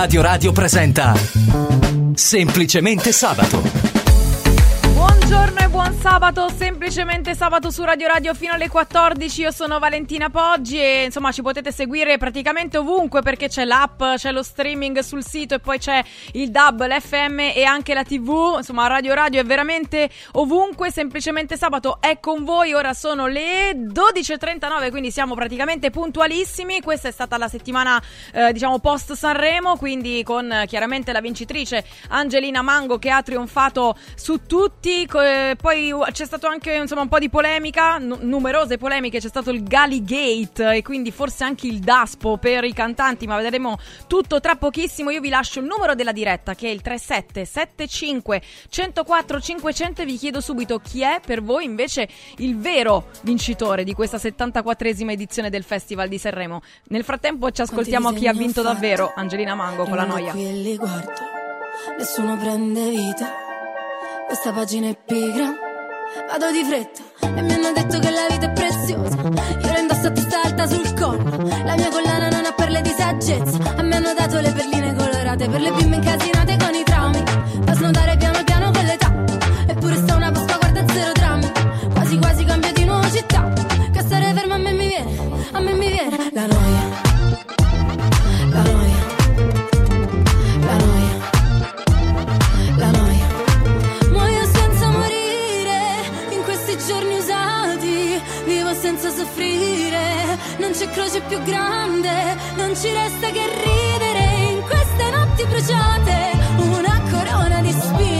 Radio Radio presenta Semplicemente Sabato. Buongiorno e buon sabato, semplicemente sabato su Radio Radio fino alle 14. Io sono Valentina Poggi e insomma ci potete seguire praticamente ovunque perché c'è l'app, c'è lo streaming sul sito e poi c'è il DAB, l'FM e anche la TV. Insomma, Radio Radio è veramente ovunque, semplicemente sabato è con voi. Ora sono le 12:39, quindi siamo praticamente puntualissimi. Questa è stata la settimana eh, diciamo post Sanremo, quindi con eh, chiaramente la vincitrice Angelina Mango che ha trionfato su tutti eh, poi c'è stato anche insomma, un po' di polemica, n- numerose polemiche, c'è stato il Galigate e quindi forse anche il Daspo per i cantanti, ma vedremo tutto tra pochissimo. Io vi lascio il numero della diretta che è il 3775 104 500 e vi chiedo subito chi è per voi invece il vero vincitore di questa 74esima edizione del Festival di Sanremo. Nel frattempo ci ascoltiamo chi ha vinto davvero, Angelina Mango con la noia. Nessuno prende vita questa pagina è pigra. Vado di fretta e mi hanno detto che la vita è preziosa. Io la indosso a testa alta sul collo. La mia collana non ha perle di saggezza. A me hanno dato le perline colorate per le bimbe incasinate con i traumi. Da snodare piano piano con l'età. Eppure sta una Pasqua, guarda zero drammi. Quasi quasi cambio di nuovo città. Che stare fermo a me mi viene, a me mi viene la noia. Non c'è croce più grande, non ci resta che ridere in queste notti bruciate, una corona di spine,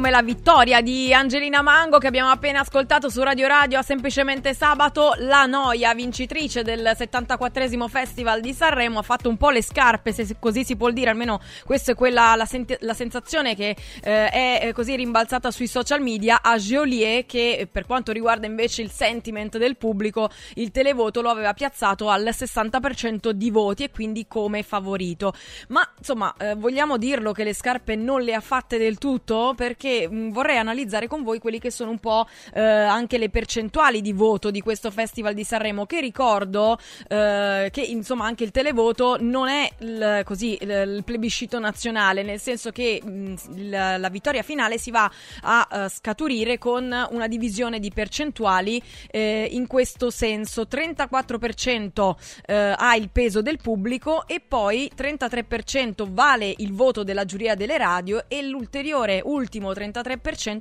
come la vittoria di Angelina Mango che abbiamo appena ascoltato su Radio Radio a semplicemente sabato. La Noia, vincitrice del 74 Festival di Sanremo, ha fatto un po' le scarpe, se così si può dire, almeno questa è quella la, sen- la sensazione che eh, è eh, così rimbalzata sui social media a Geolier che per quanto riguarda invece il sentiment del pubblico, il televoto lo aveva piazzato al 60% di voti e quindi come favorito. Ma insomma, eh, vogliamo dirlo che le scarpe non le ha fatte del tutto soprattutto perché mh, vorrei analizzare con voi quelli che sono un po' eh, anche le percentuali di voto di questo Festival di Sanremo, che ricordo eh, che insomma anche il televoto non è il, così il, il plebiscito nazionale, nel senso che mh, la, la vittoria finale si va a uh, scaturire con una divisione di percentuali eh, in questo senso. 34% eh, ha il peso del pubblico e poi 33% vale il voto della giuria delle radio e l'ulteriore ultimo 33%,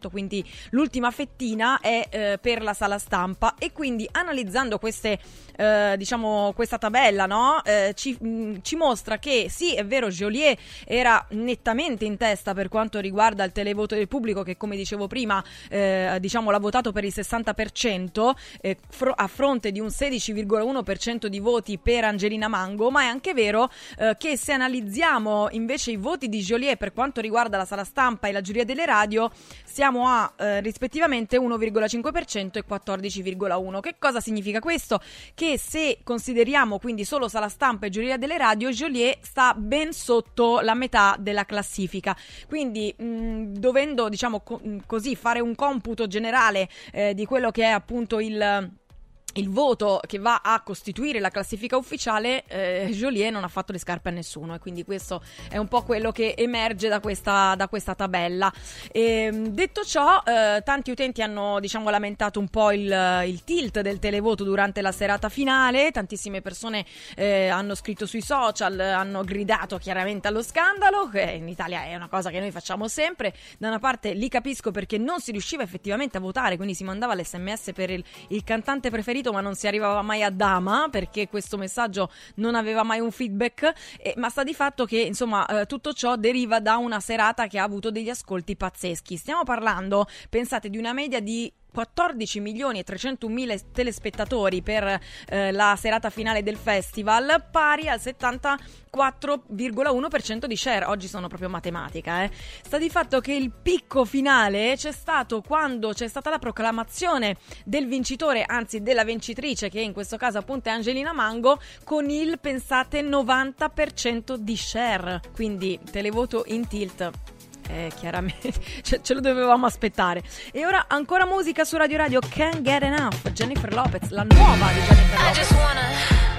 quindi l'ultima fettina è eh, per la sala stampa e quindi analizzando queste eh, diciamo questa tabella no? Eh, ci, mh, mm, ci, mostra che sì è vero Joliet era nettamente in testa per quanto riguarda il televoto del pubblico che come dicevo prima eh, diciamo l'ha votato per il 60% eh, fr- a fronte di un 16,1% di voti per Angelina Mango ma è anche vero eh, che se analizziamo invece i voti di Joliet per quanto riguarda la sala stampa e la giuria delle radio siamo a rispettivamente 1,5% e 14,1%. Che cosa significa questo? Che se consideriamo quindi solo sala stampa e giuria delle radio, Joliet sta ben sotto la metà della classifica. Quindi mh, dovendo, diciamo co- così, fare un computo generale eh, di quello che è appunto il il voto che va a costituire la classifica ufficiale, eh, Joliet non ha fatto le scarpe a nessuno e quindi questo è un po' quello che emerge da questa, da questa tabella. E, ehm, detto ciò, eh, tanti utenti hanno diciamo, lamentato un po' il, il, tilt del televoto durante la serata finale, tantissime persone eh, hanno scritto sui social, hanno gridato chiaramente allo scandalo, che in Italia è una cosa che noi facciamo sempre. Da una parte li capisco perché non si riusciva effettivamente a votare, quindi si mandava l'SMS per il, il cantante preferito preferito, ma non si arrivava mai a Dama perché questo messaggio non aveva mai un feedback. Eh, ma sta di fatto che insomma eh, tutto ciò deriva da una serata che ha avuto degli ascolti pazzeschi. Stiamo parlando, pensate, di una media di 14 milioni e 301 mila telespettatori per eh, la serata finale del festival, pari al 74,1% di share. Oggi sono proprio matematica, eh. Sta di fatto che il picco finale c'è stato quando c'è stata la proclamazione del vincitore, anzi della vincitrice, che in questo caso appunto è Angelina Mango, con il pensate 90% di share. Quindi televoto in tilt eh, chiaramente ce, ce, lo dovevamo aspettare. E ora ancora musica su Radio Radio, Can't Get Enough, Jennifer Lopez, la nuova di Jennifer Lopez.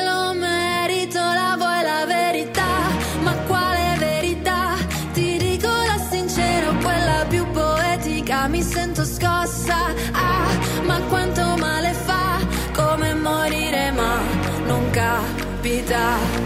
ya.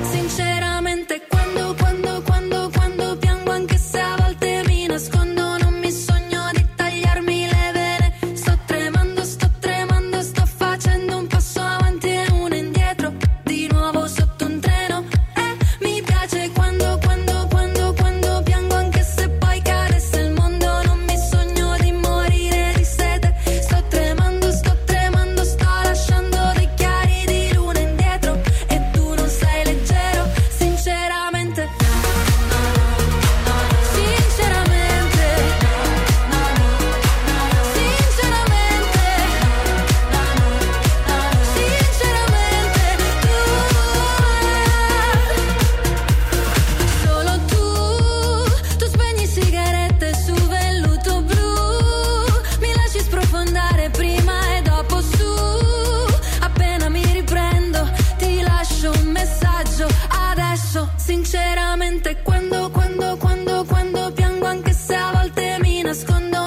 Volte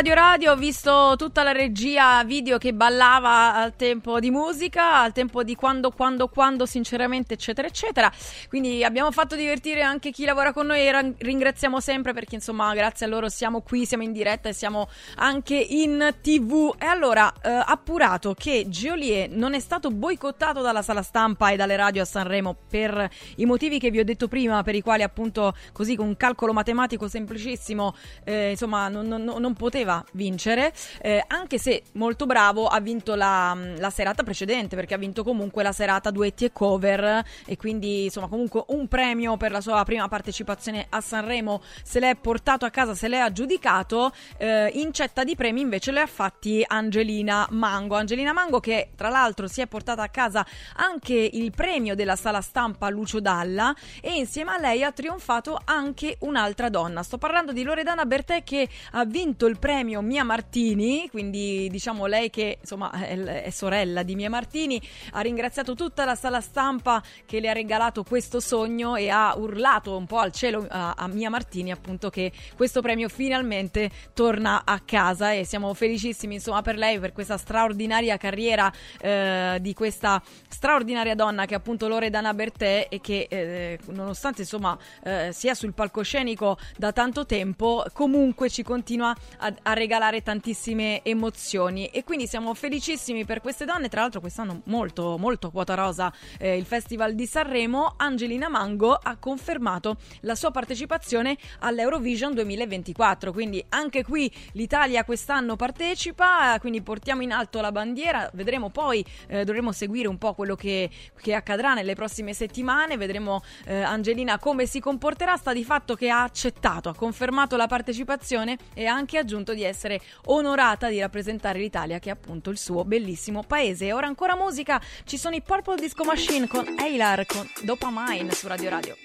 Radio Radio ho visto tutta la regia video che ballava al tempo di musica, al tempo di quando, quando, quando, sinceramente, eccetera, eccetera. Quindi abbiamo fatto divertire anche chi lavora con noi e ra- ringraziamo sempre perché insomma grazie a loro siamo qui, siamo in diretta e siamo anche in tv. E allora, eh, appurato che Geolier non è stato boicottato dalla sala stampa e dalle radio a Sanremo per i motivi che vi ho detto prima, per i quali appunto così con un calcolo matematico semplicissimo eh, insomma non, non- non poteva vincere, eh, anche se molto bravo ha vinto la, la serata precedente perché ha vinto comunque la serata duetti e cover e quindi insomma comunque un premio per la sua prima partecipazione a Sanremo se l'è portato a casa, se l'è aggiudicato, eh, in cetta di premi invece le ha fatti Angelina Mango. Angelina Mango che tra l'altro si è portata a casa anche il premio della sala stampa Lucio Dalla e insieme a lei ha trionfato anche un'altra donna. Sto parlando di Loredana Bertè che ha vinto il premio Mia Martini, quindi diciamo lei che insomma è, è sorella di Mia Martini, ha ringraziato tutta la sala stampa che le ha regalato questo sogno e ha urlato un po' al cielo a, a Mia Martini appunto che questo premio finalmente torna a casa e siamo felicissimi insomma per lei, per questa straordinaria carriera eh, di questa straordinaria donna che è appunto Loredana Bertè e che eh, nonostante insomma eh, sia sul palcoscenico da tanto tempo comunque ci continua a, a, regalare tantissime emozioni. E quindi siamo felicissimi per queste donne. Tra l'altro quest'anno molto molto quota rosa eh, il Festival di Sanremo. Angelina Mango ha confermato la sua partecipazione all'Eurovision 2024 quindi anche qui l'Italia quest'anno partecipa. Quindi portiamo in alto la bandiera. Vedremo poi eh, dovremo seguire un po' quello che, che, accadrà nelle prossime settimane. Vedremo eh, Angelina come si comporterà. Sta di fatto che ha accettato ha confermato la partecipazione e ha anche aggiunto di essere onorata di rappresentare l'Italia che è appunto il suo bellissimo paese. E ora ancora musica. Ci sono i Purple Disco Machine con Eilar con Dopamine su Radio Radio.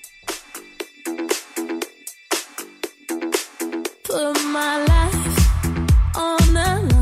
Put my life on the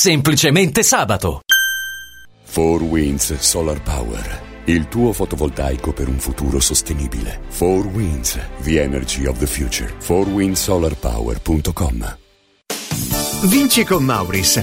Semplicemente sabato. 4 Winds Solar Power. Il tuo fotovoltaico per un futuro sostenibile. 4 Winds, the energy of the future. 4windsolarpower.com Vinci con Mauris.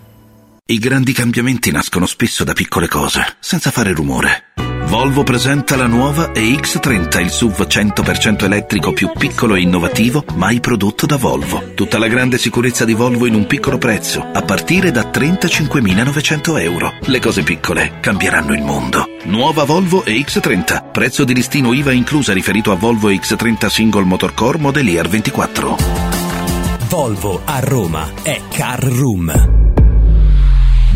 I grandi cambiamenti nascono spesso da piccole cose, senza fare rumore. Volvo presenta la nuova EX30, il SUV 100% elettrico più piccolo e innovativo mai prodotto da Volvo. Tutta la grande sicurezza di Volvo in un piccolo prezzo, a partire da 35.900 euro. Le cose piccole cambieranno il mondo. Nuova Volvo EX30, prezzo di listino IVA inclusa riferito a Volvo EX30 Single Motor Core Modelier 24. Volvo a Roma è Car Room.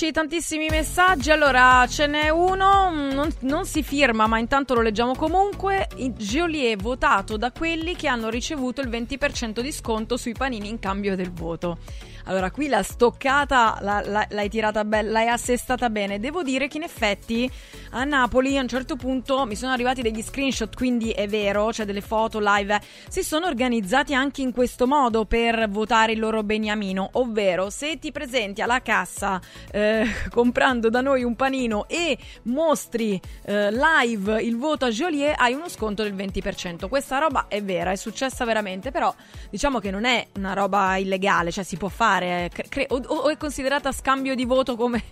Arrivarci tantissimi messaggi. Allora, ce n'è uno, mm, non, non si firma, ma intanto lo leggiamo comunque. Geolier votato da quelli che hanno ricevuto il 20% di sconto sui panini in cambio del voto. Allora, qui la stoccata la- la- l'hai tirata bene, l'hai assestata bene. Devo dire che in effetti a Napoli a un certo punto mi sono arrivati degli screenshot, quindi è vero, c'è delle foto live. Si sono organizzati anche in questo modo per votare il loro beniamino, ovvero se ti presenti alla cassa eh, comprando da noi un panino e mostri eh, live il voto a Joliet, hai uno sconto del 20%. Questa roba è vera, è successa veramente, però diciamo che non è una roba illegale, cioè si può fare, eh, cre- cre- o, o è considerata scambio di voto come,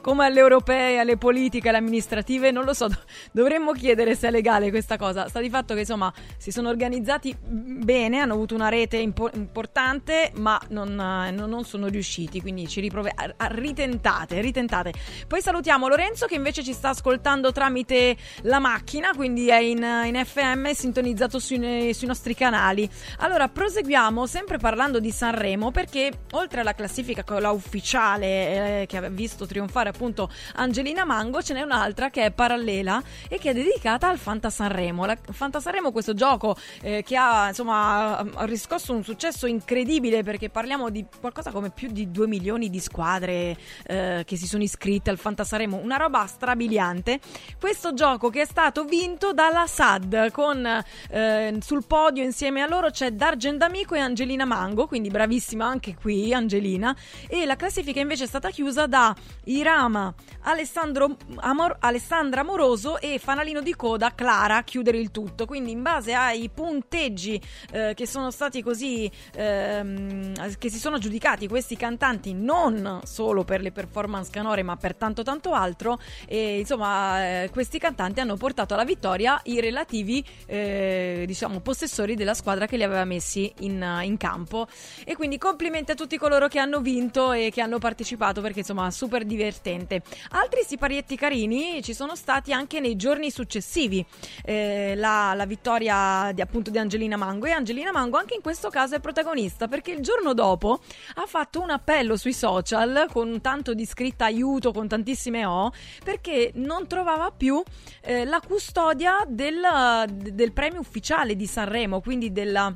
come alle europee, alle politiche, alle amministrative, non lo so, do- dovremmo chiedere se è legale questa cosa. Sta di fatto che insomma si sono organizzati bene, hanno avuto una rete impo- importante, ma non, eh, non- non sono riusciti, quindi ci riprove- a- a- ritentate, ritentate. Poi salutiamo Lorenzo che invece ci sta ascoltando tramite la macchina, quindi è in, in FM sintonizzato sui, sui nostri canali. Allora, proseguiamo sempre parlando di Sanremo perché oltre alla classifica, quella ufficiale eh, che ha visto trionfare appunto Angelina Mango, ce n'è un'altra che è parallela e che è dedicata al Fanta Sanremo. La Fanta Sanremo, questo gioco eh, che ha insomma riscosso un successo incredibile perché parliamo di qualcosa come più di 2 milioni di squadre eh, che si sono iscritte al Fanta Sanremo, una roba strabiliante. Questo gioco che è stato vinto dalla SAD con eh, sul podio insieme a loro c'è Dargen D'Amico e Angelina Mango, quindi bravissima anche qui Angelina e la classifica invece è stata chiusa da Irama, Alessandro Amor- Alessandra Moroso e fanalino di coda Clara a chiudere il tutto. Quindi in base ai punteggi eh, che sono stati così ehm, che si sono giudicati questi cantanti non solo per le performance canore ma per tanto tanto altro e insomma eh, questi cantanti hanno portato alla vittoria i relativi eh, diciamo possessori della squadra che li aveva messi in, in campo e quindi complimenti a tutti coloro che hanno vinto e che hanno partecipato perché insomma super divertenti divertente. Altri siparietti carini ci sono stati anche nei giorni successivi. Eh, la, la vittoria di, appunto di Angelina Mango e Angelina Mango anche in questo caso è protagonista perché il giorno dopo ha fatto un appello sui social con tanto di scritta aiuto, con tantissime O, perché non trovava più eh, la custodia del, del premio ufficiale di Sanremo, quindi della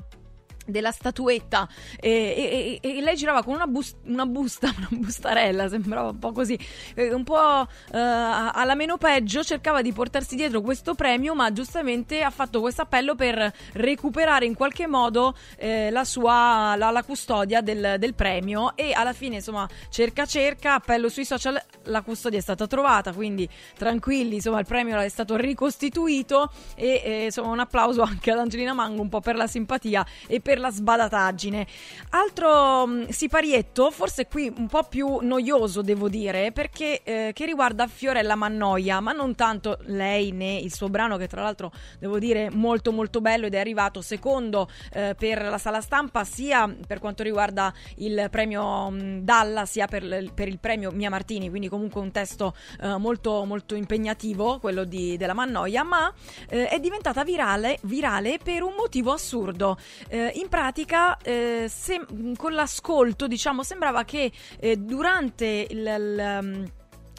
della statuetta. E, e- e lei girava con una, bus- una busta, una bustarella, sembrava un po' così, un po' eh, alla meno peggio, cercava di portarsi dietro questo premio, ma giustamente ha fatto questo appello per recuperare in qualche modo eh, la sua la, la custodia del, del premio. E alla fine insomma cerca cerca, appello sui social, la custodia è stata trovata, quindi tranquilli, insomma il premio è stato ricostituito. E eh, insomma un applauso anche ad Angelina Mango un po' per la simpatia e per la sbadataggine. Altro mh, siparietto, forse qui un po' più noioso devo dire, perché eh, che riguarda Fiorella Mannoia, ma non tanto lei né il suo brano che tra l'altro devo dire molto molto bello ed è arrivato secondo eh, per la sala stampa sia per quanto riguarda il premio mh, Dalla sia per, per il premio Mia Martini, quindi comunque un testo eh, molto molto impegnativo, quello di- della Mannoia, ma eh, è diventata virale, virale per un motivo assurdo. Eh, pratica, eh, se- con l'ascolto, diciamo, sembrava che eh, durante il- il, um,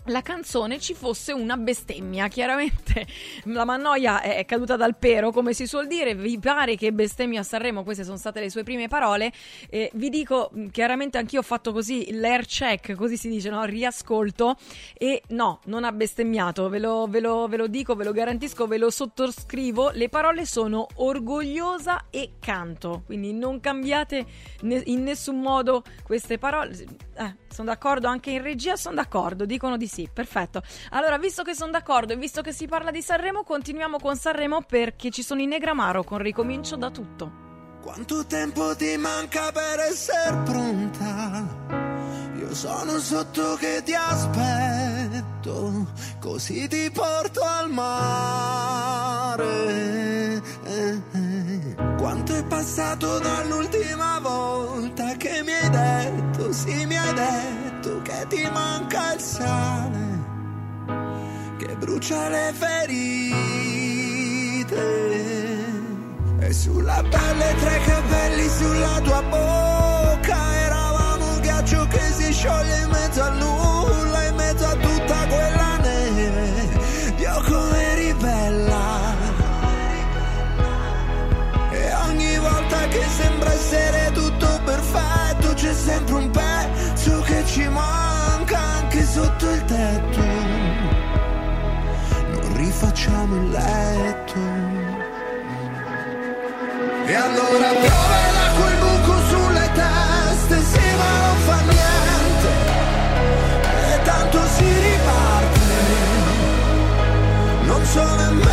la canzone ci fosse una bestemmia. Chiaramente la Mannoia è caduta dal pero, come si suol dire. Vi pare che bestemmia a Sanremo? Queste sono state le sue prime parole. Eh, vi dico, mh, chiaramente anch'io ho fatto così l'air check, così si dice, no? Riascolto. E no, non ha bestemmiato. Ve lo, ve lo- ve lo dico, ve lo garantisco, ve lo sottoscrivo. Le parole sono orgogliosa e canto. Quindi non cambiate ne- in nessun modo queste parole. Eh, sono d'accordo anche in regia, sono d'accordo, dicono di sì, perfetto. Allora, visto che sono d'accordo e visto che si parla di Sanremo, continuiamo con Sanremo perché ci sono i Negramaro con Ricomincio da tutto. Quanto tempo ti manca per essere pronta? Sono sotto che ti aspetto, così ti porto al mare. Quanto è passato dall'ultima volta che mi hai detto, sì mi hai detto che ti manca il sale, che brucia le ferite. E sulla pelle tre capelli sulla tua bocca scioglie in mezzo al nulla In mezzo a tutta quella neve. Dio come eri bella E ogni volta che sembra essere tutto perfetto C'è sempre un pezzo che ci manca anche sotto il tetto. Non rifacciamo il letto. E allora piove l'acqua e il non so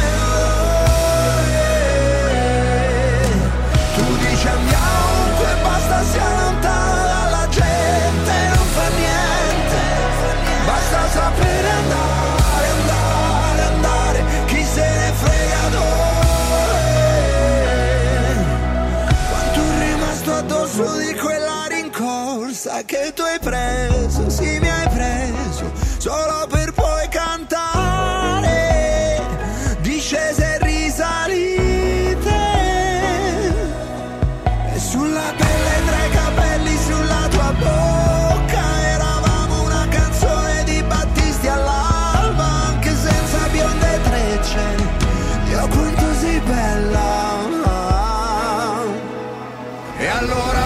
E allora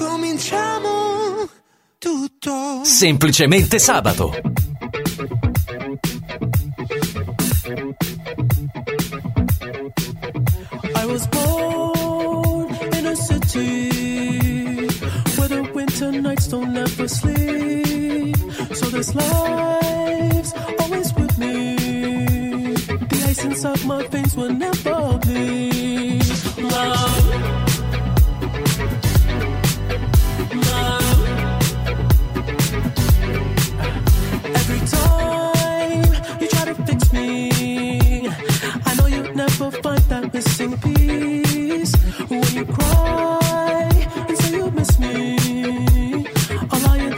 Ricominciamo tutto. Semplicemente sabato.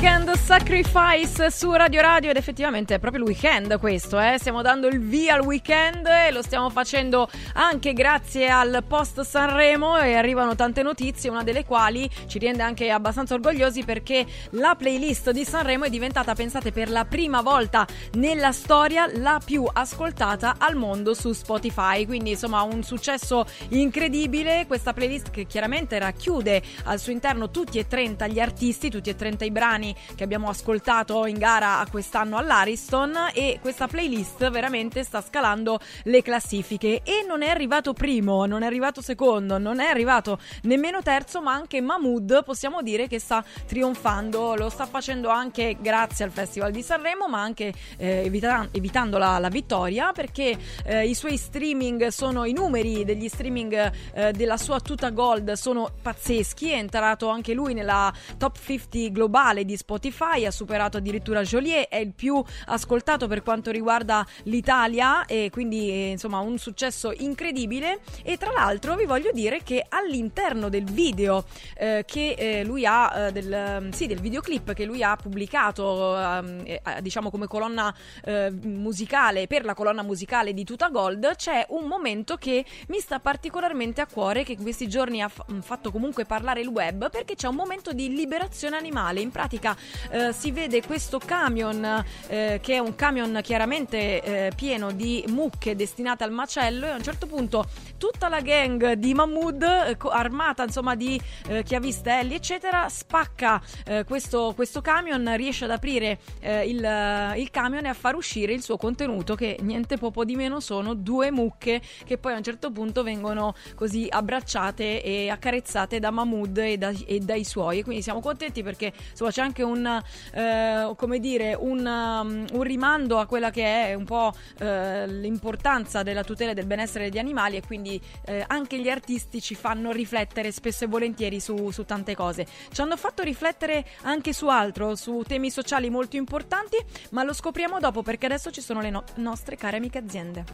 Weekend Sacrifice su Radio Radio ed effettivamente è proprio il weekend questo, eh? stiamo dando il via al weekend e lo stiamo facendo anche grazie al post Sanremo e arrivano tante notizie, una delle quali ci rende anche abbastanza orgogliosi perché la playlist di Sanremo è diventata, pensate, per la prima volta nella storia la più ascoltata al mondo su Spotify, quindi insomma un successo incredibile, questa playlist che chiaramente racchiude al suo interno tutti e 30 gli artisti, tutti e 30 i brani che abbiamo ascoltato in gara quest'anno all'Ariston e questa playlist veramente sta scalando le classifiche. E non è arrivato primo, non è arrivato secondo, non è arrivato nemmeno terzo, ma anche Mahmood possiamo dire che sta trionfando, lo sta facendo anche grazie al Festival di Sanremo, ma anche eh, evita- evitando la, la vittoria perché eh, i suoi streaming sono i numeri degli streaming eh, della sua tuta gold sono pazzeschi, è entrato anche lui nella top 50 globale di Spotify, ha superato addirittura Joliet, è il più ascoltato per quanto riguarda l'Italia e quindi eh, insomma un successo incredibile. E tra l'altro vi voglio dire che all'interno del video eh, che eh, lui ha eh, del, sì, del videoclip che lui ha pubblicato ehm, eh, diciamo come colonna eh, musicale per la colonna musicale di Tuta Gold c'è un momento che mi sta particolarmente a cuore che in questi giorni ha fa- fatto comunque parlare il web perché c'è un momento di liberazione animale. In pratica eh, si vede questo camion eh, che è un camion chiaramente eh, pieno di mucche destinate al macello e a un certo punto tutta la gang di Mahmood eh, armata insomma di eh, chiavistelli eccetera spacca eh, questo, questo camion riesce ad aprire il, il camion e a far uscire il suo contenuto che niente poco di meno sono due mucche che poi a un certo punto vengono così abbracciate e accarezzate da Mahmood e, da- e dai suoi. Quindi siamo contenti perché insomma c'è anche un eh, come dire un, um, un rimando a quella che è un po' eh, l'importanza della tutela del benessere degli animali e quindi eh, anche gli artisti ci fanno riflettere spesso e volentieri su, su tante cose. Ci hanno fatto riflettere anche su altro, su temi sociali molto importanti, ma lo scopriamo dopo perché adesso ci sono le no- nostre care amiche aziende.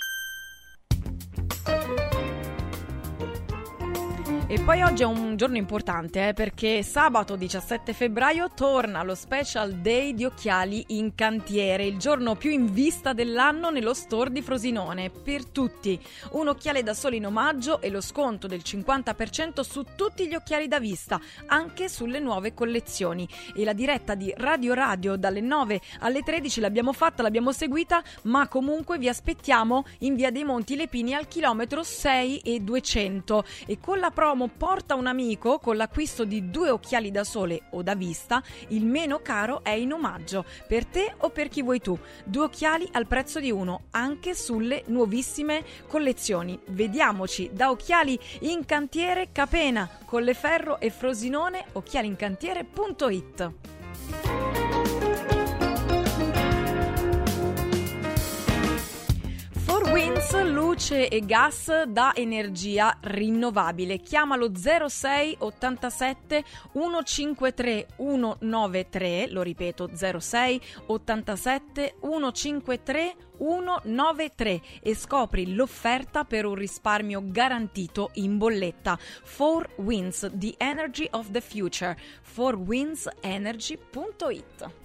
E poi oggi è un giorno importante eh, perché sabato 17 febbraio torna lo special day di occhiali in cantiere, il giorno più in vista dell'anno nello store di Frosinone. Per tutti, un occhiale da sole in omaggio e lo sconto del 50% su tutti gli occhiali da vista, anche sulle nuove collezioni. E la diretta di Radio Radio dalle 9 alle 13 l'abbiamo fatta, l'abbiamo seguita, ma comunque vi aspettiamo in via dei Monti Lepini al chilometro 6 e 200 e con la promo Porta un amico con l'acquisto di due occhiali da sole o da vista, il meno caro è in omaggio per te o per chi vuoi tu. Due occhiali al prezzo di uno, anche sulle nuovissime collezioni. Vediamoci da Occhiali in Cantiere Capena, Colleferro e Frosinone, occhialincantiere.it. Winds, luce e gas da energia rinnovabile. Chiamalo 06 87 153 193, lo ripeto 06 87 153 193 e scopri l'offerta per un risparmio garantito in bolletta. 4 Winds, the energy of the future. 4windsenergy.it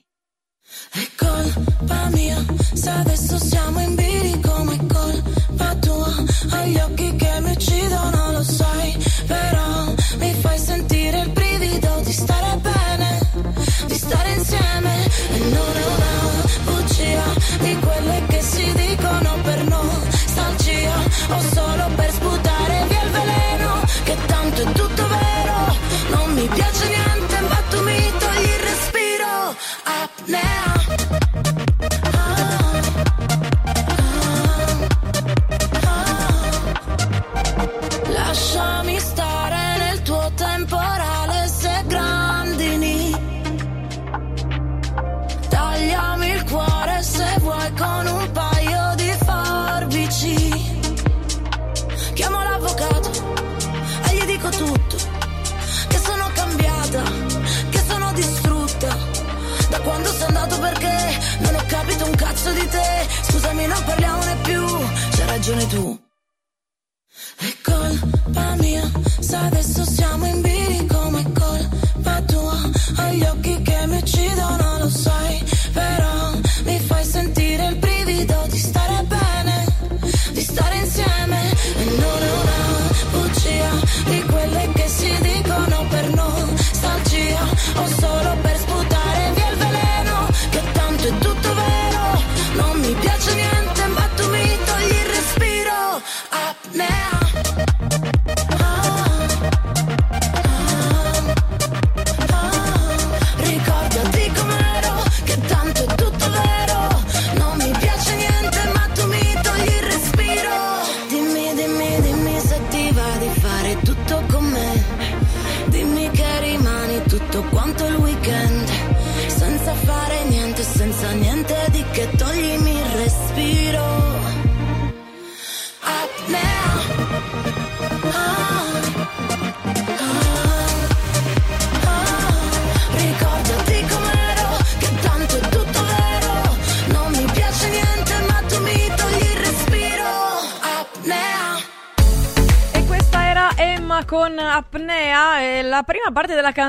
È colpa mia se adesso siamo in bilico, ma è colpa tua. Hai gli occhi che mi uccidono, lo sai, però mi fai sentire il brivido di stare bene, di stare insieme. E non è una bugia di quelle che si dicono per nostalgia solo per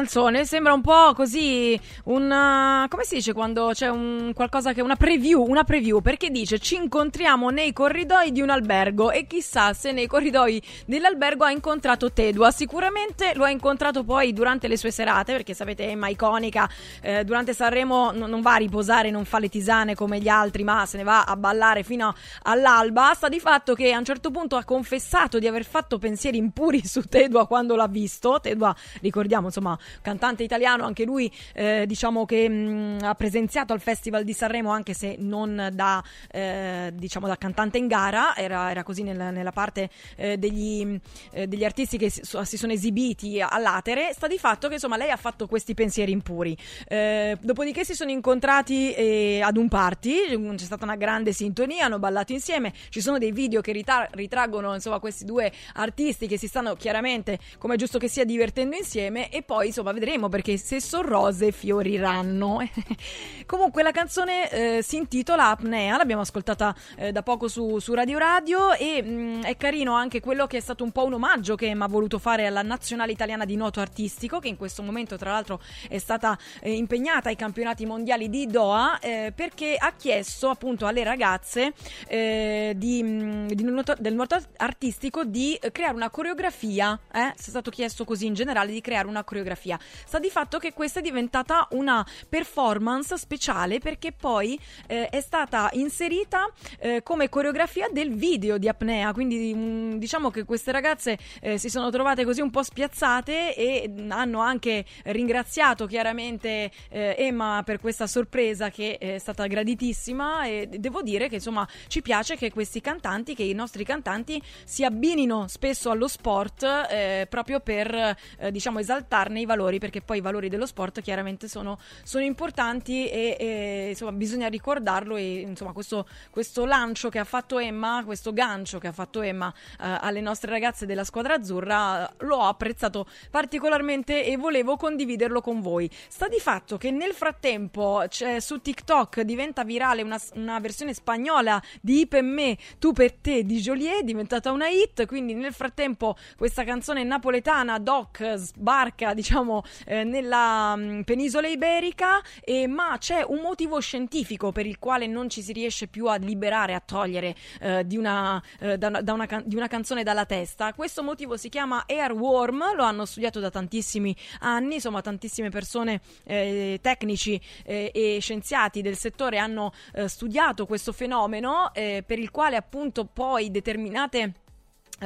canzone sembra un po' così un come si dice quando c'è un qualcosa che una preview, una preview? Perché dice ci incontriamo nei corridoi di un albergo e chissà se nei corridoi dell'albergo ha incontrato Tedua, sicuramente lo ha incontrato poi durante le sue serate perché sapete Emma iconica eh, durante Sanremo non, non va a riposare, non fa le tisane come gli altri ma se ne va a ballare fino all'alba, sta di fatto che a un certo punto ha confessato di aver fatto pensieri impuri su Tedua quando l'ha visto. Tedua, ricordiamo, insomma, cantante italiano, anche lui, eh, diciamo che mh, ha presenziato al Festival di Sanremo, anche se non da, eh, diciamo, da cantante in gara, era, era così nel- nella parte eh, degli, eh, degli artisti che si, si sono esibiti all'atere. Sta di fatto che, insomma, lei ha fatto questi pensieri impuri. Eh, dopodiché si sono incontrati eh, ad un party, c'è stata una grande sintonia, hanno ballato insieme. Ci sono dei video che rita- ritraggono, insomma, questi due artisti che si stanno chiaramente, come è giusto che sia, divertendo insieme e poi insomma vedremo perché se sono rose fioriranno. Comunque la canzone eh, si intitola Apnea, l'abbiamo ascoltata eh, da poco su, su Radio Radio e mh, è carino anche quello che è stato un po' un omaggio che mi ha voluto fare alla nazionale italiana di nuoto artistico che in questo momento tra l'altro è stata eh, impegnata ai campionati mondiali di Doha eh, perché ha chiesto appunto alle ragazze eh, di, mh, di nuoto- del nuoto artistico di creare una coreografia, eh? è stato chiesto così in generale di creare una coreografia. Sta di fatto che questa è diventata una performance speciale perché poi eh, è stata inserita eh, come coreografia del video di apnea, quindi mh, diciamo che queste ragazze eh, si sono trovate così un po' spiazzate e mh, hanno anche ringraziato chiaramente eh, Emma per questa sorpresa che è stata graditissima e devo dire che insomma ci piace che questi cantanti, che i nostri cantanti si abbinino spesso allo sport eh, proprio per eh, diciamo esaltarne i valori perché poi i valori dello sport chiaramente sono, sono importanti e, e, insomma bisogna ricordarlo e insomma questo, questo lancio che ha fatto Emma, questo gancio che ha fatto Emma eh, alle nostre ragazze della squadra azzurra eh, l'ho apprezzato particolarmente e volevo condividerlo con voi. Sta di fatto che nel frattempo c'è, su TikTok diventa virale una, una versione spagnola di I per me, tu per te di Joliet, diventata una hit, quindi nel frattempo questa canzone napoletana Doc sbarca diciamo eh, nella mh, penisola iberica e, ma c'è un motivo scientifico per il quale non ci si riesce più a liberare, a togliere eh, di, una, eh, da, da una can- di una canzone dalla testa. Questo motivo si chiama airworm, lo hanno studiato da tantissimi anni, insomma tantissime persone eh, tecnici eh, e scienziati del settore hanno eh, studiato questo fenomeno eh, per il quale appunto poi determinate eh,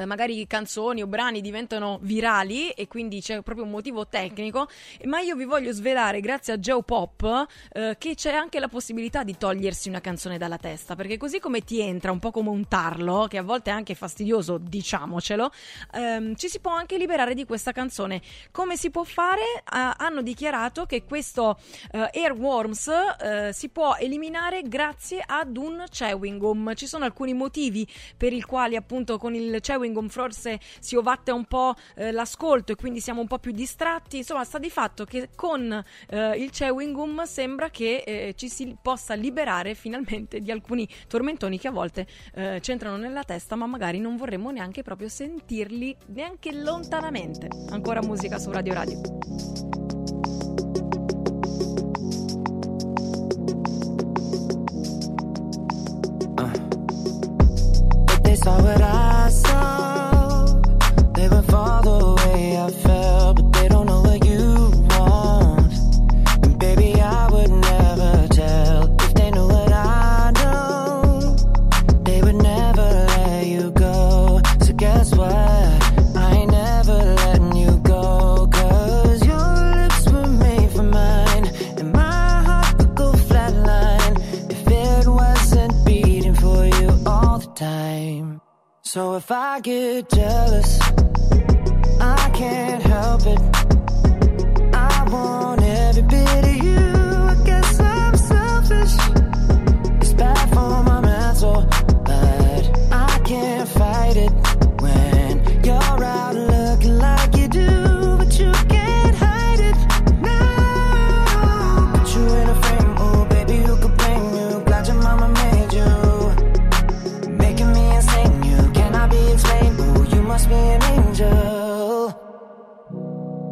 magari canzoni o brani diventano virali e quindi c'è proprio un motivo tecnico, ma io vi voglio svelare grazie a Geopop eh, che c'è anche la possibilità di togliersi una canzone dalla testa, perché così come ti entra un po' come un tarlo, che a volte è anche fastidioso, diciamocelo, ehm, ci si può anche liberare di questa canzone. Come si può fare? Ah, hanno dichiarato che questo eh, Airworms eh, si può eliminare grazie ad un chewing gum. Ci sono alcuni motivi per i quali appunto con il chewing chewing gum forse si ovatta un po' eh, l'ascolto e quindi siamo un po' più distratti. Insomma, sta di fatto che con eh, il chewing gum sembra che eh, ci si possa liberare finalmente di alcuni tormentoni che a volte eh, c'entrano nella testa, ma magari non vorremmo neanche proprio sentirli neanche lontanamente. Ancora musica su Radio Radio. Saw what I myself. Living for So if I get jealous, I can't help it. I want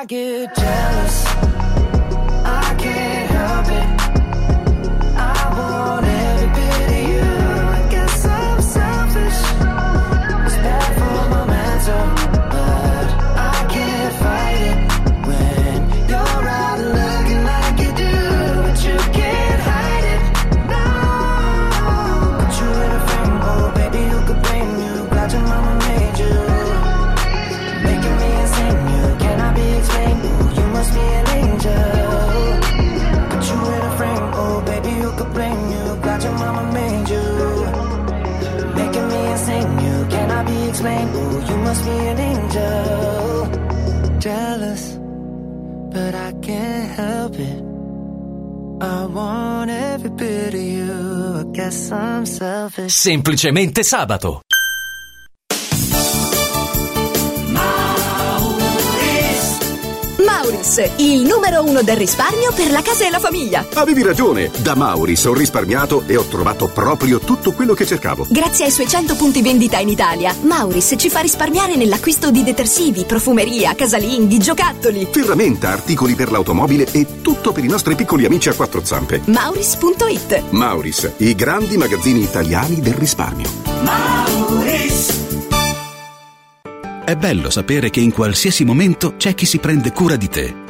I get jealous. Must be an angel. Jealous, but I can't help it. I want every bit of you. I guess I'm selfish. Semplicemente sabato. Il numero uno del risparmio per la casa e la famiglia. Avevi ragione, da Mauris ho risparmiato e ho trovato proprio tutto quello che cercavo. Grazie ai suoi 100 punti vendita in Italia, Mauris ci fa risparmiare nell'acquisto di detersivi, profumeria, casalinghi, giocattoli. Ferramenta, articoli per l'automobile e tutto per i nostri piccoli amici a quattro zampe. Mauris.it Mauris, i grandi magazzini italiani del risparmio. Mauris. È bello sapere che in qualsiasi momento c'è chi si prende cura di te.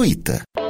gratuita.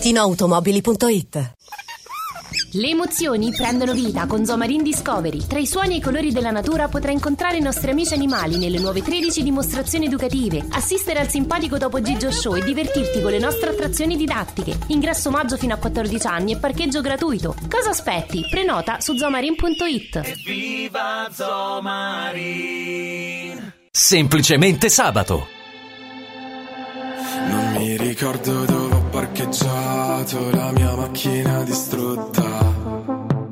ValentinoAutomobili.it Le emozioni prendono vita con Zomarin Discovery. Tra i suoni e i colori della natura potrai incontrare i nostri amici animali nelle nuove 13 dimostrazioni educative, assistere al simpatico Topo Gigio Show e divertirti con le nostre attrazioni didattiche. Ingresso omaggio fino a 14 anni e parcheggio gratuito. Cosa aspetti? Prenota su zomarin.it. Viva Zomarin! Semplicemente sabato. Non mi ricordo dove parcheggiato la mia macchina distrutta.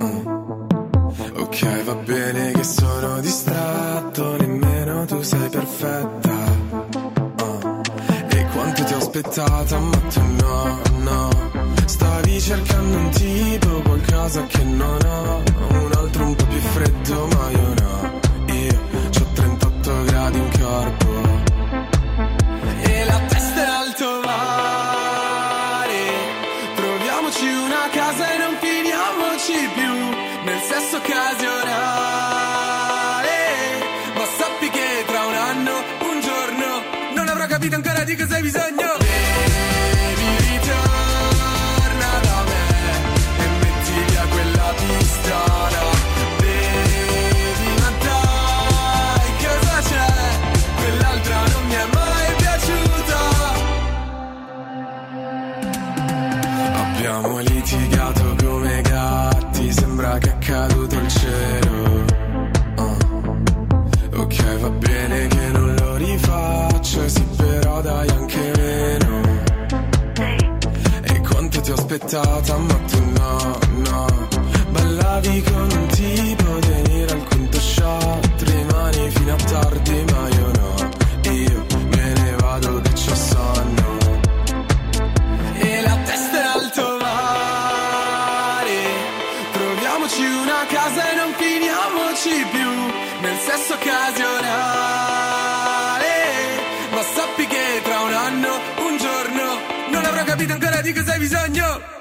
Mm. Ok, va bene che sono distratto, nemmeno tu sei perfetta. Ah. E quanto ti ho aspettata, ma tu no, no. Stavi cercando un tipo, qualcosa che aspettata, ma tu no, no. Ballavi con un tipo, venire al quinto shot, rimani fino a tardi, ma io no. Io me ne vado che c'ho sonno. E la testa in alto mare Troviamoci una casa e non finiamoci più Nel sesso occasionale Ma sappi che tra un anno, un giorno Non avrò capito ancora di cosa hai bisogno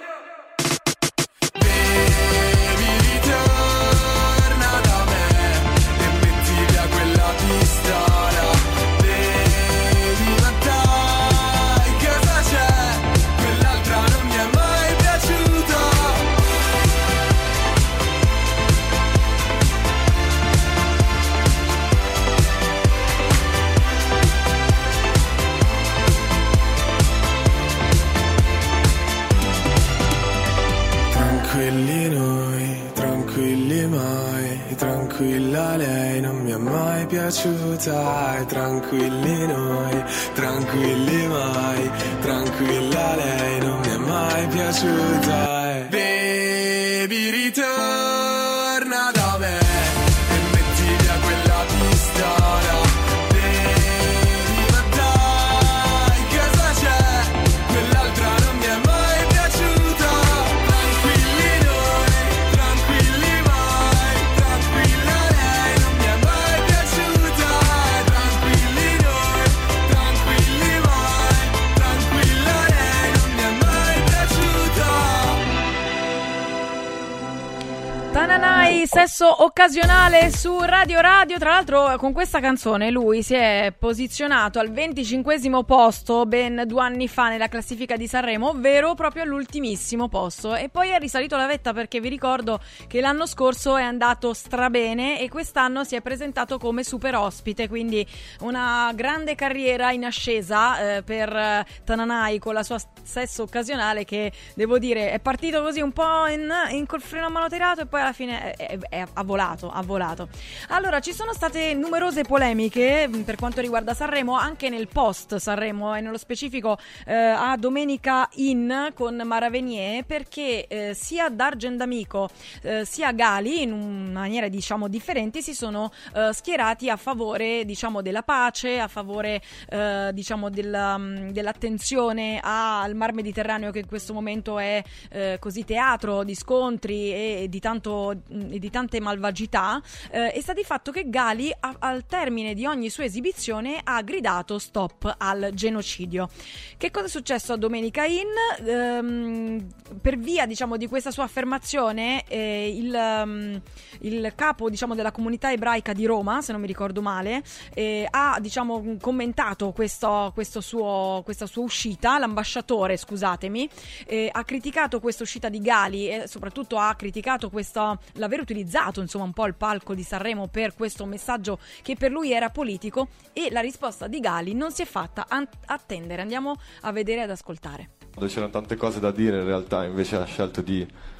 occasionale su Radio Radio. Tra l'altro, con questa canzone lui si è posizionato al 25 posto ben due anni fa nella classifica di Sanremo, ovvero proprio all'ultimissimo posto. E poi è risalito la vetta perché vi ricordo che l'anno scorso è andato strabene e quest'anno si è presentato come super ospite. Quindi una grande carriera in ascesa eh, per eh, Tananai con la sua sesso occasionale che devo dire è partito così un po' in, in col freno a mano tirato e poi alla fine è, è- è- ha volato, ha volato. Allora, ci sono state numerose polemiche mh, per quanto riguarda Sanremo, anche nel post Sanremo e nello specifico eh, a Domenica In con Mara Venier, perché eh, sia D'Argent D'Amico eh, sia Gali, in maniere diciamo differenti, si sono eh, schierati a favore diciamo della pace, a favore eh, diciamo della- mh, dell'attenzione al Mar Mediterraneo che in questo momento è eh, così teatro di scontri e, di, tanto, e di tante malvagità, eh, e sta di fatto che Gali a- al termine di ogni sua esibizione ha gridato stop al genocidio. Che cosa è successo a Domenica In? Ehm, per via diciamo di questa sua affermazione eh, il, ehm, il capo diciamo della comunità ebraica di Roma, se non mi ricordo male, eh, ha diciamo commentato questo, questo suo, questa sua uscita, l'ambasciatore scusatemi, eh, ha criticato questa uscita di Gali e soprattutto ha criticato questo, l'aver utilizzato insomma un po' il palco di Sanremo per questo messaggio che per lui era politico e la risposta di Gali non si è fatta attendere. Andiamo a vedere e ad ascoltare. C'erano tante cose da dire in realtà, invece ha scelto di...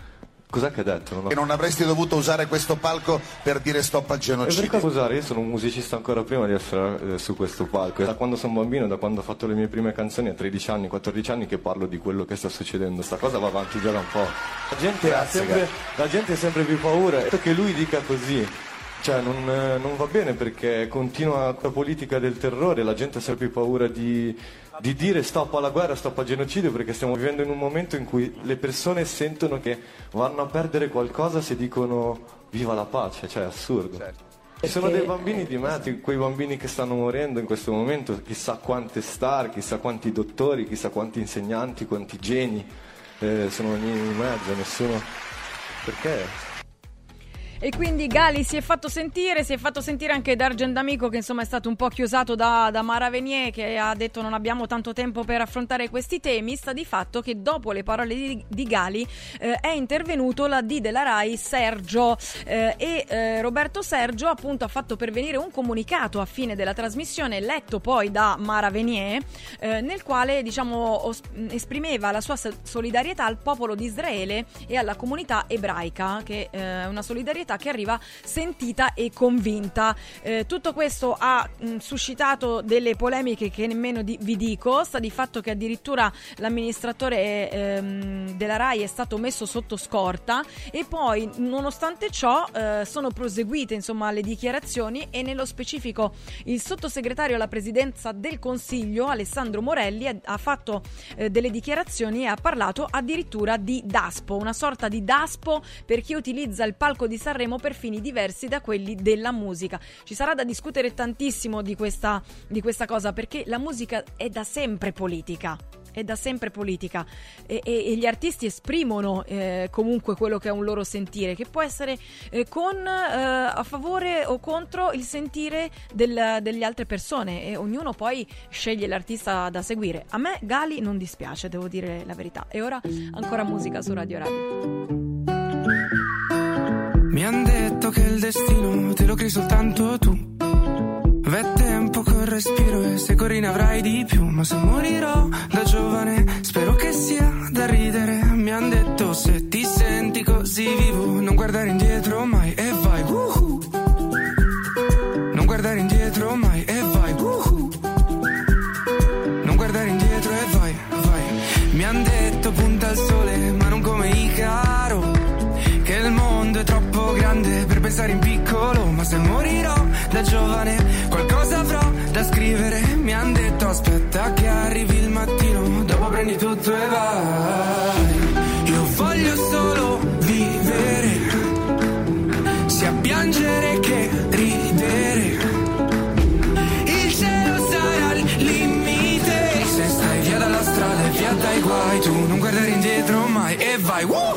Cos'è che ha detto? Non ho... Che non avresti dovuto usare questo palco per dire stop al E genocidio. per cosa usare? Io sono un musicista ancora prima di essere eh, su questo palco. Da quando sono bambino, da quando ho fatto le mie prime canzoni a 13 anni, 14 anni, che parlo di quello che sta succedendo. Sta cosa va avanti già da un po'. La gente, ha Grazie, sempre, la gente ha sempre più paura. E che lui dica così. Cioè, non, eh, non va bene perché continua la politica del terrore, la gente ha sempre più paura di, di dire stop alla guerra, stop al genocidio, perché stiamo vivendo in un momento in cui le persone sentono che vanno a perdere qualcosa se dicono viva la pace, cioè è assurdo. Ci sono dei bambini di mezzo, quei bambini che stanno morendo in questo momento, chissà quante star, chissà quanti dottori, chissà quanti insegnanti, quanti geni eh, sono in mezzo, nessuno... Perché? E quindi Gali si è fatto sentire, si è fatto sentire anche D'Argent D'Amico che insomma è stato un po' chiosato da, da Mara Venier che ha detto non abbiamo tanto tempo per affrontare questi temi, sta di fatto che dopo le parole di, di Gali eh, è intervenuto la D della RAI Sergio. Eh, e eh, Roberto Sergio appunto ha fatto pervenire un comunicato a fine della trasmissione letto poi da Mara Venier eh, nel quale diciamo os- esprimeva la sua so- solidarietà al popolo di Israele e alla comunità ebraica che eh, è una solidarietà che arriva sentita e convinta. Eh, tutto questo ha mh, suscitato delle polemiche che nemmeno di- vi dico, sta di fatto che addirittura l'amministratore ehm, della RAI è stato messo sotto scorta e poi nonostante ciò eh, sono proseguite insomma le dichiarazioni e nello specifico il sottosegretario alla presidenza del Consiglio Alessandro Morelli ha, ha fatto eh, delle dichiarazioni e ha parlato addirittura di DASPO, una sorta di DASPO per chi utilizza il palco di Sanremo per fini diversi da quelli della musica. Ci sarà da discutere tantissimo di questa, di questa cosa perché la musica è da sempre politica è da sempre politica e, e- e gli artisti esprimono eh, comunque quello che è un loro sentire, che può essere eh, con, eh, a favore o contro il sentire del- delle altre persone e ognuno poi sceglie l'artista da seguire. A me Gali non dispiace, devo dire la verità. E ora ancora musica su Radio Radio. Mi han detto che il destino te lo crei soltanto tu. V'è tempo col respiro e se corri ne avrai di più. Ma se morirò da giovane, spero che sia da ridere. Mi han detto se ti senti così vivo, non guardare indietro mai e vai. Woohoo. Non guardare indietro pensare in piccolo. Ma se morirò da giovane, qualcosa avrò da scrivere. Mi han detto aspetta che arrivi il mattino, dopo prendi tutto e vai. Io voglio solo vivere, sia piangere che ridere. Il cielo sarà il limite. Se stai via dalla strada e via dai guai, tu non guardare indietro mai e vai. Woohoo!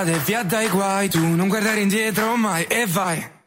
via dalla strada e via dai guai, tu non guardare indietro mai e vai.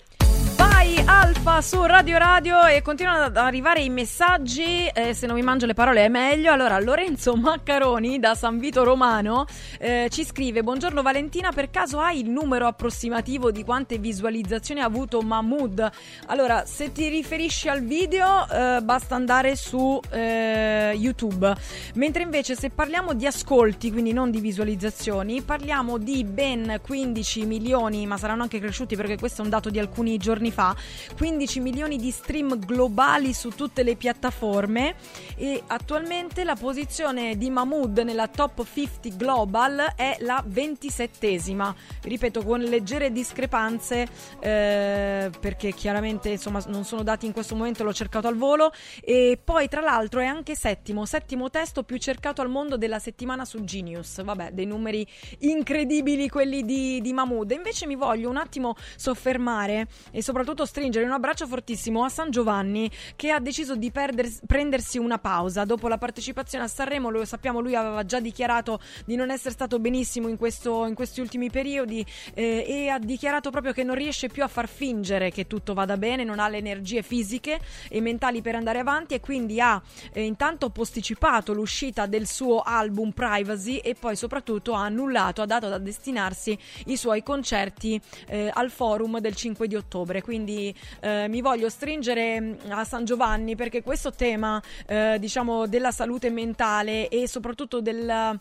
Alfa su Radio Radio e continuano ad arrivare i messaggi, eh, se non mi mangio le parole è meglio. Allora Lorenzo Maccaroni da San Vito Romano eh, ci scrive Buongiorno Valentina, per caso hai il numero approssimativo di quante visualizzazioni ha avuto Mahmood? Allora se ti riferisci al video eh, basta andare su eh, YouTube, mentre invece se parliamo di ascolti, quindi non di visualizzazioni, parliamo di ben 15 milioni, ma saranno anche cresciuti perché questo è un dato di alcuni giorni fa, 15 milioni di stream globali su tutte le piattaforme e attualmente la posizione di Mahmood nella top 50 global è la 27esima. Ripeto, con leggere discrepanze eh, perché chiaramente insomma non sono dati in questo momento, l'ho cercato al volo e poi tra l'altro è anche settimo, settimo testo più cercato al mondo della settimana su Genius. Vabbè, dei numeri incredibili quelli di, di Mahmood. Invece mi voglio un attimo soffermare e soprattutto stringere un abbraccio fortissimo a San Giovanni che ha deciso di perder- prendersi una pausa dopo la partecipazione a Sanremo. Lo sappiamo, lui aveva già dichiarato di non essere stato benissimo in, questo, in questi ultimi periodi eh, e ha dichiarato proprio che non riesce più a far fingere che tutto vada bene, non ha le energie fisiche e mentali per andare avanti e quindi ha eh, intanto posticipato l'uscita del suo album Privacy e poi soprattutto ha annullato, ha dato da destinarsi i suoi concerti eh, al forum del 5 di ottobre. Quindi eh, mi voglio stringere mh, a San Giovanni perché questo tema, eh, diciamo, della salute mentale e soprattutto del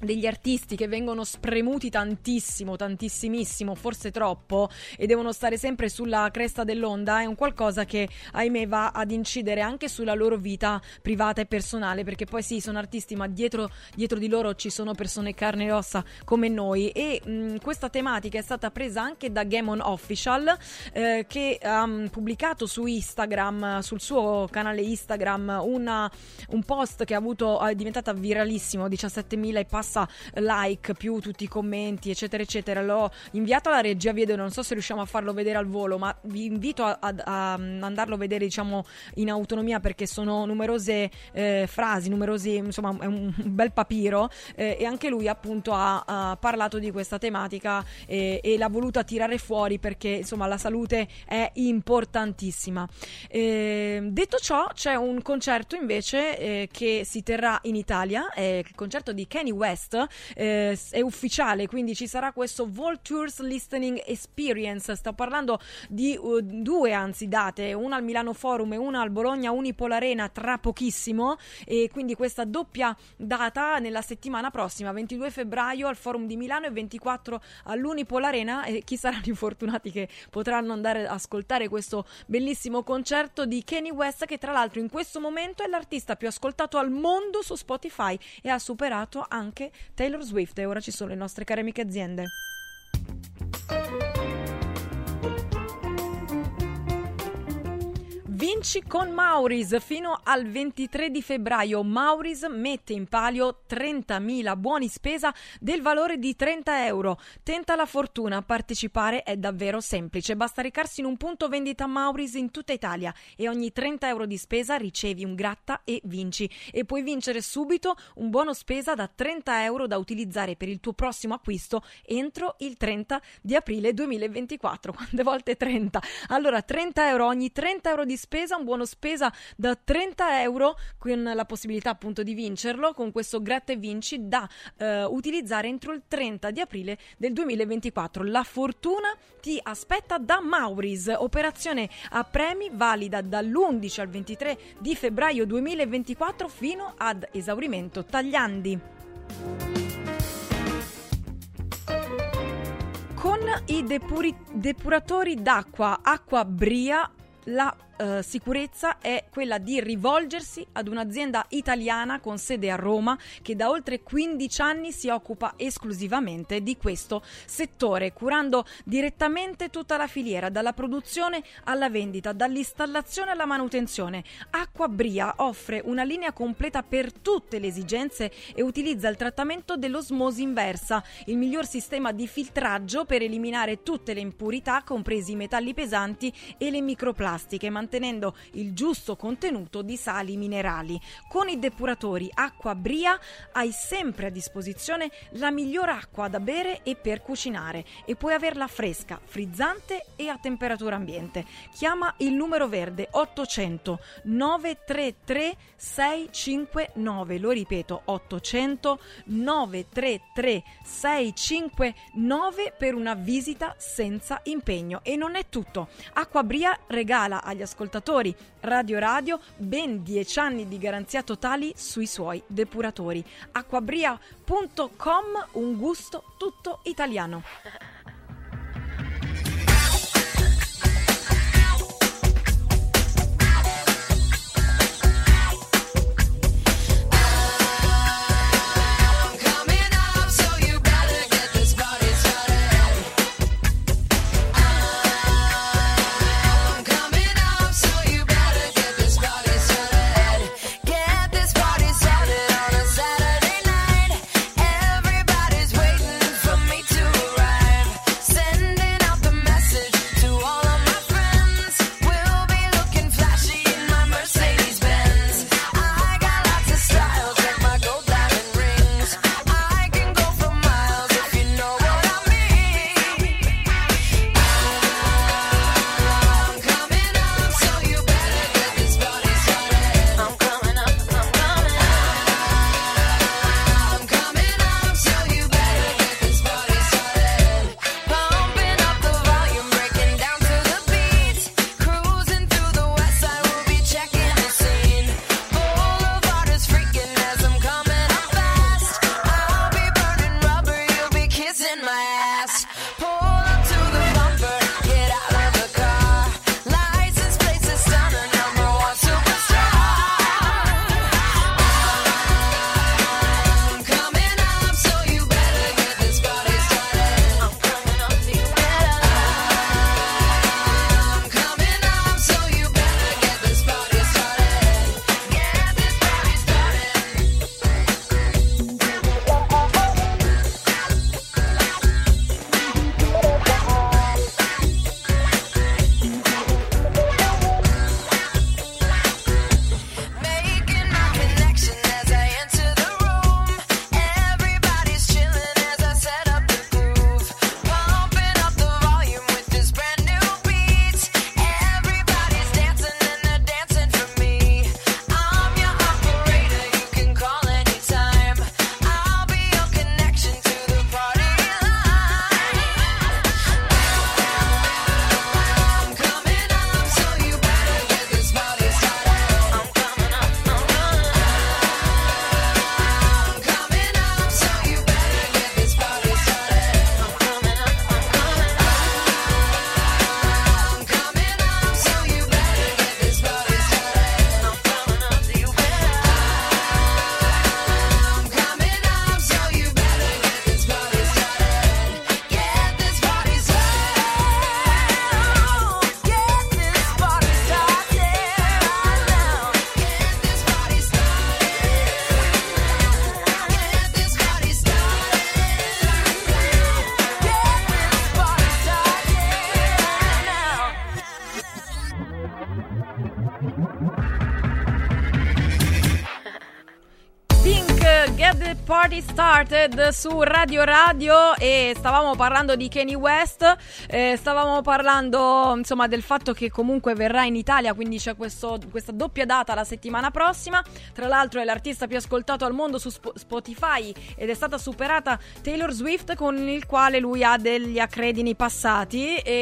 degli artisti che vengono spremuti tantissimo, tantissimissimo, forse troppo, e devono stare sempre sulla cresta dell'onda, è un qualcosa che ahimè va ad incidere anche sulla loro vita privata e personale, perché poi sì, sono artisti, ma dietro, dietro di loro ci sono persone carne e ossa come noi. E mh, questa tematica è stata presa anche da Gamon Official, eh, che ha mh, pubblicato su Instagram, sul suo canale Instagram, una, un post che ha avuto, è diventata viralissimo, 17.000 e passa like più tutti i commenti eccetera eccetera. L'ho inviato alla regia video non so se riusciamo a farlo vedere al volo ma vi invito a, a- a andarlo a vedere diciamo in autonomia perché sono numerose eh, frasi numerosi insomma è un bel papiro eh, e anche lui appunto ha, ha parlato di questa tematica e, e l'ha voluta tirare fuori perché insomma la salute è importantissima. Eh, detto ciò c'è un concerto invece eh, che si terrà in Italia è il concerto di Kanye West eh, è ufficiale quindi ci sarà questo Vultures Listening Experience. Sto parlando di uh, due anzi date una al Milano Forum e una al Bologna Unipol Arena tra pochissimo. E quindi questa doppia data nella settimana prossima 22 febbraio al Forum di Milano e 24 all'Unipol Arena. E chi saranno i fortunati che potranno andare ad ascoltare questo bellissimo concerto di Kanye West che tra l'altro in questo momento è l'artista più ascoltato al mondo su Spotify e ha superato anche Taylor Swift e ora ci sono le nostre care amiche aziende. Vinci con Mauris fino al 23 di febbraio. Mauris mette in palio 30.000 buoni spesa del valore di 30 euro. Tenta la fortuna, partecipare è davvero semplice. Basta recarsi in un punto vendita Mauris in tutta Italia e ogni 30 euro di spesa ricevi un gratta e vinci. E puoi vincere subito un buono spesa da 30 euro da utilizzare per il tuo prossimo acquisto entro il 30 di aprile 2024. Quante volte 30? Allora 30 euro ogni 30 euro di spesa, un buono spesa da 30 euro con la possibilità appunto di vincerlo con questo gratta e vinci da eh, utilizzare entro il 30 di aprile del 2024. La fortuna ti aspetta da Mauris, operazione a premi valida dall'11 al 23 di febbraio 2024 fino ad esaurimento tagliandi. Con i depuri- depuratori d'acqua Acqua Bria la eh, sicurezza è quella di rivolgersi ad un'azienda italiana con sede a Roma che da oltre 15 anni si occupa esclusivamente di questo settore, curando direttamente tutta la filiera, dalla produzione alla vendita, dall'installazione alla manutenzione. Acqua Bria offre una linea completa per tutte le esigenze e utilizza il trattamento dell'osmosi inversa, il miglior sistema di filtraggio per eliminare tutte le impurità, compresi i metalli pesanti e le microplastiche, mantenendo il giusto contenuto di sali minerali. Con i depuratori Acqua Bria hai sempre a disposizione la miglior acqua da bere e per cucinare e puoi averla fresca, frizzante e a temperatura ambiente. Chiama il numero verde 800 933 659, lo ripeto 800 933 659 per una visita senza impegno. E non è tutto. Acqua Bria regala agli ascoltatori Radio Radio ben 10 anni di garanzia totali sui suoi depuratori. Acquabria.com, un gusto tutto italiano. Started su Radio Radio e stavamo parlando di Kanye West, eh, stavamo parlando insomma del fatto che comunque verrà in Italia, quindi c'è questo- questa doppia data la settimana prossima. Tra l'altro è l'artista più ascoltato al mondo su Sp- Spotify ed è stata superata Taylor Swift con il quale lui ha degli accredini passati e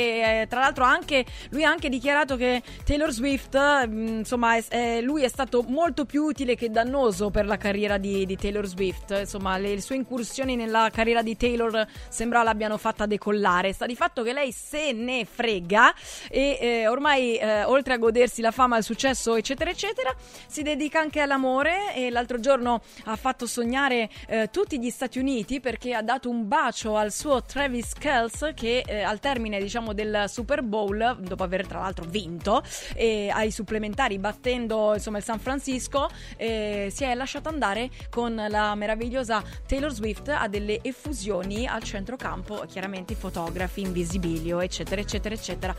eh, tra l'altro anche, lui ha anche dichiarato che Taylor Swift, mh, insomma, è- è- lui è stato molto più utile che dannoso per la carriera di, di Taylor Swift. Insomma, le, le sue incursioni nella carriera di Taylor sembra l'abbiano fatta decollare. Sta di fatto che lei se ne frega e eh, ormai, eh, oltre a godersi la fama, il successo, eccetera, eccetera, si dedica anche all'amore. E l'altro giorno ha fatto sognare eh, tutti gli Stati Uniti perché ha dato un bacio al suo Travis Kelce che eh, al termine, diciamo, del Super Bowl, dopo aver tra l'altro vinto, ai supplementari battendo insomma il San Francisco, eh, si è lasciato andare con la meravigliosa Taylor Swift a delle effusioni al centrocampo, chiaramente fotografi in visibilio, eccetera, eccetera, eccetera.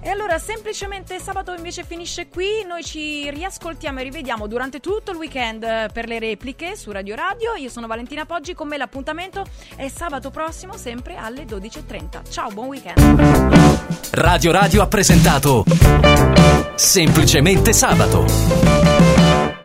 E allora semplicemente sabato invece finisce qui, noi ci riascoltiamo e rivediamo durante tutto il weekend eh, per le repliche su Radio Radio. Io sono Valentina Poggi, con me l'appuntamento è sabato prossimo sempre alle 12.30. Ciao, buon weekend! Radio Radio ha presentato Semplicemente Sabato.